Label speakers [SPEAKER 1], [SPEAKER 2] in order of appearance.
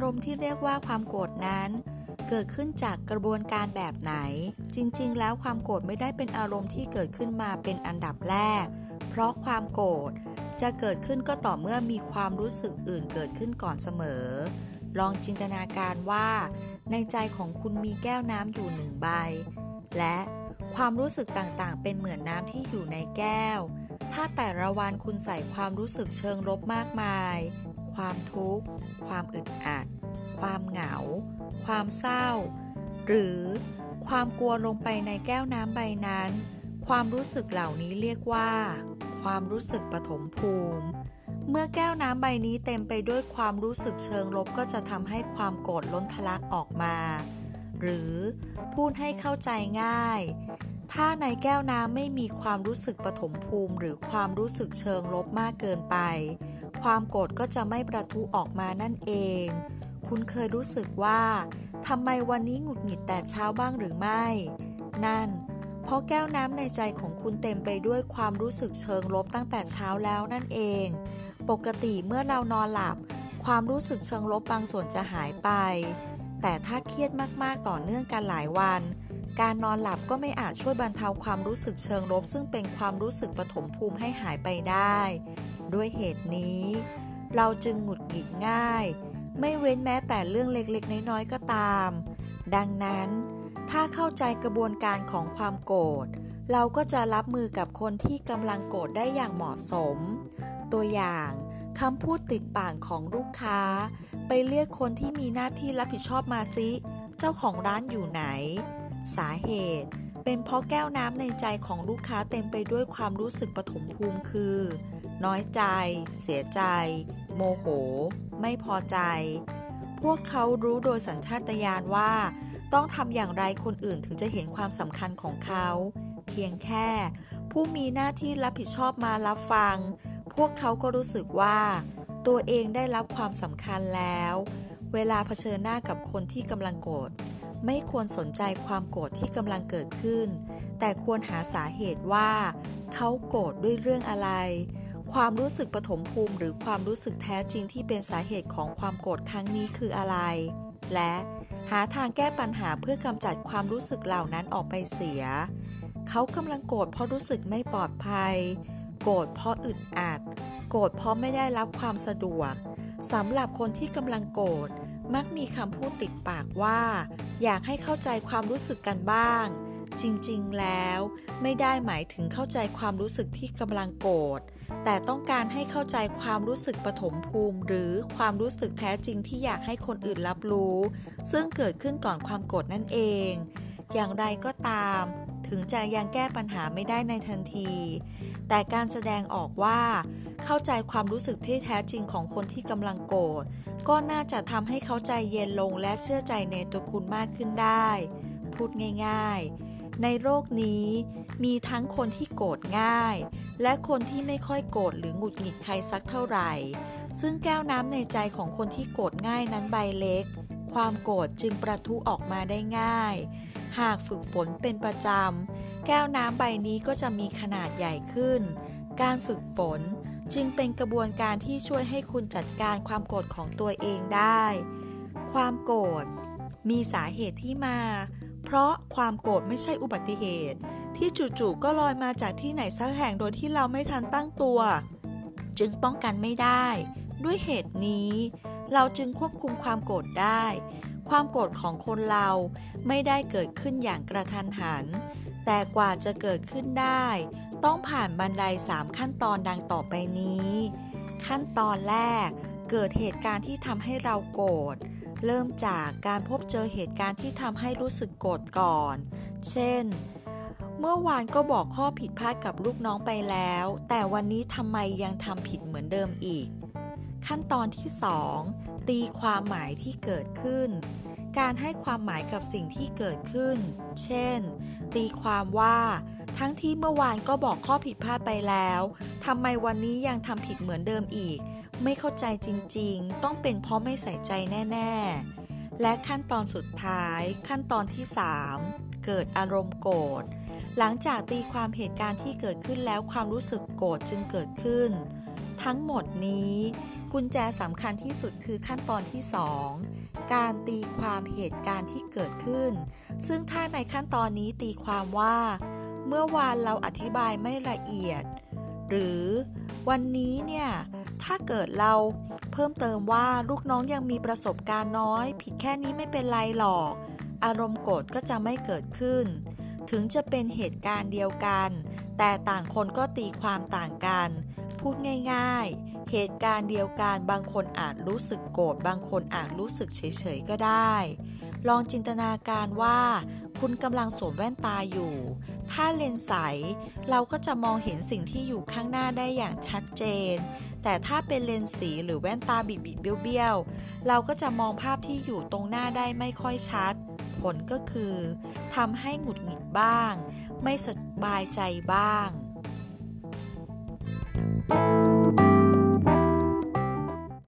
[SPEAKER 1] ารมณ์ที่เรียกว่าความโกรธนั้น เกิดขึ้นจากกระบวนการแบบไหน จริงๆ แล้วความโกรธไม่ได้เป็นอารมณ์ที่เกิดขึ้นมาเป็นอันดับแรก เพราะความโกรธจะเกิดขึ้นก็ต่อเมื่อมีความรู้สึกอื่นเกิดขึ้นก่อนเสมอ ลองจินตนาการว่า ในใจของคุณมีแก้วน้ำอยู่หนึ่งใบ และความรู้สึกต่างๆ เป็นเหมือนน้ำที่อยู่ในแก้ว ถ้าแต่ละวันคุณใส่ความรู้สึกเชิงลบมากมาย ความทุกข์ ความอึดอัด ความเหงา ความเศร้า หรือความกลัวลงไปในแก้วน้ำใบนั้น ความรู้สึกเหล่านี้เรียกว่า ความรู้สึกปฐมภูมิ เมื่อแก้วน้ำใบนี้เต็มไปด้วยความรู้สึกเชิงลบก็จะทำให้ความโกรธล้นทะลักออกมา หรือพูดให้เข้าใจง่าย ถ้าในแก้วน้ำไม่มีความรู้สึกปฐมภูมิ หรือความรู้สึกเชิงลบมากเกินไป ความโกรธก็จะไม่ประทุออกมานั่นเอง คุณเคยรู้สึกว่าทำไมวันนี้หงุดหงิดแต่เช้าบ้างหรือไม่ นั่น เพราะแก้วน้ำในใจของคุณเต็มไปด้วยความรู้สึกเชิงลบตั้งแต่เช้าแล้วนั่นเอง ปกติเมื่อเรานอนหลับ ความรู้สึกเชิงลบบางส่วนจะหายไป แต่ถ้าเครียดมากๆต่อเนื่องกันหลายวัน การนอนหลับก็ไม่อาจช่วยบรรเทาความรู้สึกเชิงลบ ซึ่งเป็นความรู้สึกปฐมภูมิให้หายไปได้ ด้วยเหตุนี้ เราจึงหงุดหงิดง่าย ไม่เว้นแม้แต่เรื่องเล็กๆ น้อยๆก็ตาม ดังนั้น ถ้าเข้าใจกระบวนการของความโกรธเราก็จะรับมือกับคนที่กำลังโกรธได้อย่างเหมาะสม ตัวอย่างคำพูดติดปากของลูกค้า ไปเรียกคนที่มีหน้าที่รับผิดชอบมาซิ เจ้าของร้านอยู่ไหน สาเหตุ เป็นเพราะแก้วน้ำในใจของลูกค้าเต็มไปด้วยความรู้สึกปฐมภูมิคือ น้อยใจ เสียใจ โมโห ไม่พอใจ พวกเขารู้โดยสัญชาตญาณว่า ต้องทำอย่างไรคนอื่นถึงจะเห็นความสำคัญของเขา เพียงแค่ ผู้มีหน้าที่รับผิดชอบมารับฟัง พวกเขาก็รู้สึกว่า ตัวเองได้รับความสำคัญแล้ว เวลาเผชิญหน้ากับคนที่กำลังโกรธ ไม่ควรสนใจความโกรธที่กำลังเกิดขึ้น แต่ควรหาสาเหตุว่า เขาโกรธด้วยเรื่องอะไร ความรู้สึกปฐมภูมิหรือความรู้สึกแท้จริงที่เป็นสาเหตุของความโกรธครั้งนี้คืออะไร และหาทางแก้ปัญหาเพื่อกำจัดความรู้สึกเหล่านั้นออกไปเสีย เขากำลังโกรธเพราะรู้สึกไม่ปลอดภัย โกรธเพราะอึดอัด โกรธเพราะไม่ได้รับความสะดวกสำหรับคนที่กำลังโกรธ มักมีคำพูดติดปากว่า อยากให้เข้าใจความรู้สึกกันบ้าง จริงๆ แล้วไม่ได้หมายถึงเข้าใจความรู้สึกที่กำลังโกรธ แต่ต้องการให้เข้าใจความรู้สึกปฐมภูมิ หรือความรู้สึกแท้จริงที่อยากให้คนอื่นรับรู้ ซึ่งเกิดขึ้นก่อนความโกรธนั่นเอง อย่างไรก็ตาม ถึงจะยังแก้ปัญหาไม่ได้ในทันที แต่การแสดงออกว่า เข้าใจความรู้สึกที่แท้จริงของคนที่กำลังโกรธก็น่าจะทำให้เขาใจเย็นลงและเชื่อใจในตัวคุณมากขึ้นได้ พูดง่าย ๆ ในโลกนี้มีทั้งคนที่โกรธง่าย และคนที่ไม่ค่อยโกรธหรือหงุดหงิดใครสักเท่าไหร่ ซึ่งแก้วน้ำในใจของคนที่โกรธง่ายนั้นใบเล็ก ความโกรธจึงประทุออกมาได้ง่าย หากฝึกฝนเป็นประจำ แก้วน้ำใบนี้ก็จะมีขนาดใหญ่ขึ้น การฝึกฝนจึงเป็นกระบวนการที่ช่วยให้คุณจัดการความโกรธของตัวเองได้ ความโกรธมีสาเหตุที่มา เพราะความโกรธไม่ใช่อุบัติเหตุ ที่จู่ๆก็ลอยมาจากที่ไหนสักแห่งโดยที่เราไม่ทันตั้งตัว จึงป้องกันไม่ได้ ด้วยเหตุนี้ เราจึงควบคุมความโกรธได้ ความโกรธของคนเราไม่ได้เกิดขึ้นอย่างกระทันหัน แต่กว่าจะเกิดขึ้นได้ ต้องผ่านบันได 3 ขั้นตอนดังต่อไปนี้ ขั้นตอนแรกเกิดเหตุการณ์ที่ทำให้เราโกรธเริ่มจากการพบเจอเหตุการณ์ที่ทำให้รู้สึกโกรธก่อน เช่น เมื่อวานก็บอกข้อผิดพลาดกับลูกน้องไปแล้ว แต่วันนี้ทำไมยังทำผิดเหมือนเดิมอีก ขั้นตอนที่ 2 ตีความหมายที่เกิดขึ้น การให้ความหมายกับสิ่งที่เกิดขึ้น เช่น ตีความว่า ทั้งที่เมื่อวานก็บอกข้อผิดพลาดไปแล้วทำไมวันนี้ยังทำผิดเหมือนเดิมอีก ไม่เข้าใจจริงๆ ต้องเป็นเพราะไม่ใส่ใจแน่ๆ และขั้นตอนสุดท้าย ขั้นตอนที่ 3 เกิดอารมณ์โกรธ หลังจากตีความเหตุการณ์ที่เกิดขึ้นแล้วความรู้สึกโกรธจึงเกิดขึ้น ทั้งหมดนี้ กุญแจสำคัญที่สุดคือขั้นตอนที่ 2 การตีความเหตุการณ์ที่เกิดขึ้น ซึ่งถ้าในขั้นตอนนี้ตีความว่า เมื่อวานเราอธิบายไม่ละเอียด หรือวันนี้เนี่ย ถ้าเกิดเราเพิ่มเติมว่าลูกน้องยังมีประสบการณ์น้อย ผิดแค่นี้ไม่เป็นไรหรอก อารมณ์โกรธก็จะไม่เกิดขึ้น ถึงจะเป็นเหตุการณ์เดียวกัน แต่ต่างคนก็ตีความต่างกัน พูดง่าย ๆ เหตุการณ์เดียวกันบางคนอาจรู้สึกโกรธบางคนอาจรู้สึกเฉยๆก็ได้ ลองจินตนาการว่าคุณกำลังสวมแว่นตาอยู่ ถ้าเลนส์ใส เราก็จะมองเห็นสิ่งที่อยู่ข้างหน้าได้อย่างชัดเจน แต่ถ้าเป็นเลนส์สีหรือแว่นตาบิดๆเบี้ยวๆเราก็จะมองภาพที่อยู่ตรงหน้าได้ไม่ค่อยชัด ผลก็คือทำให้หงุดหงิดบ้าง ไม่สบายใจบ้าง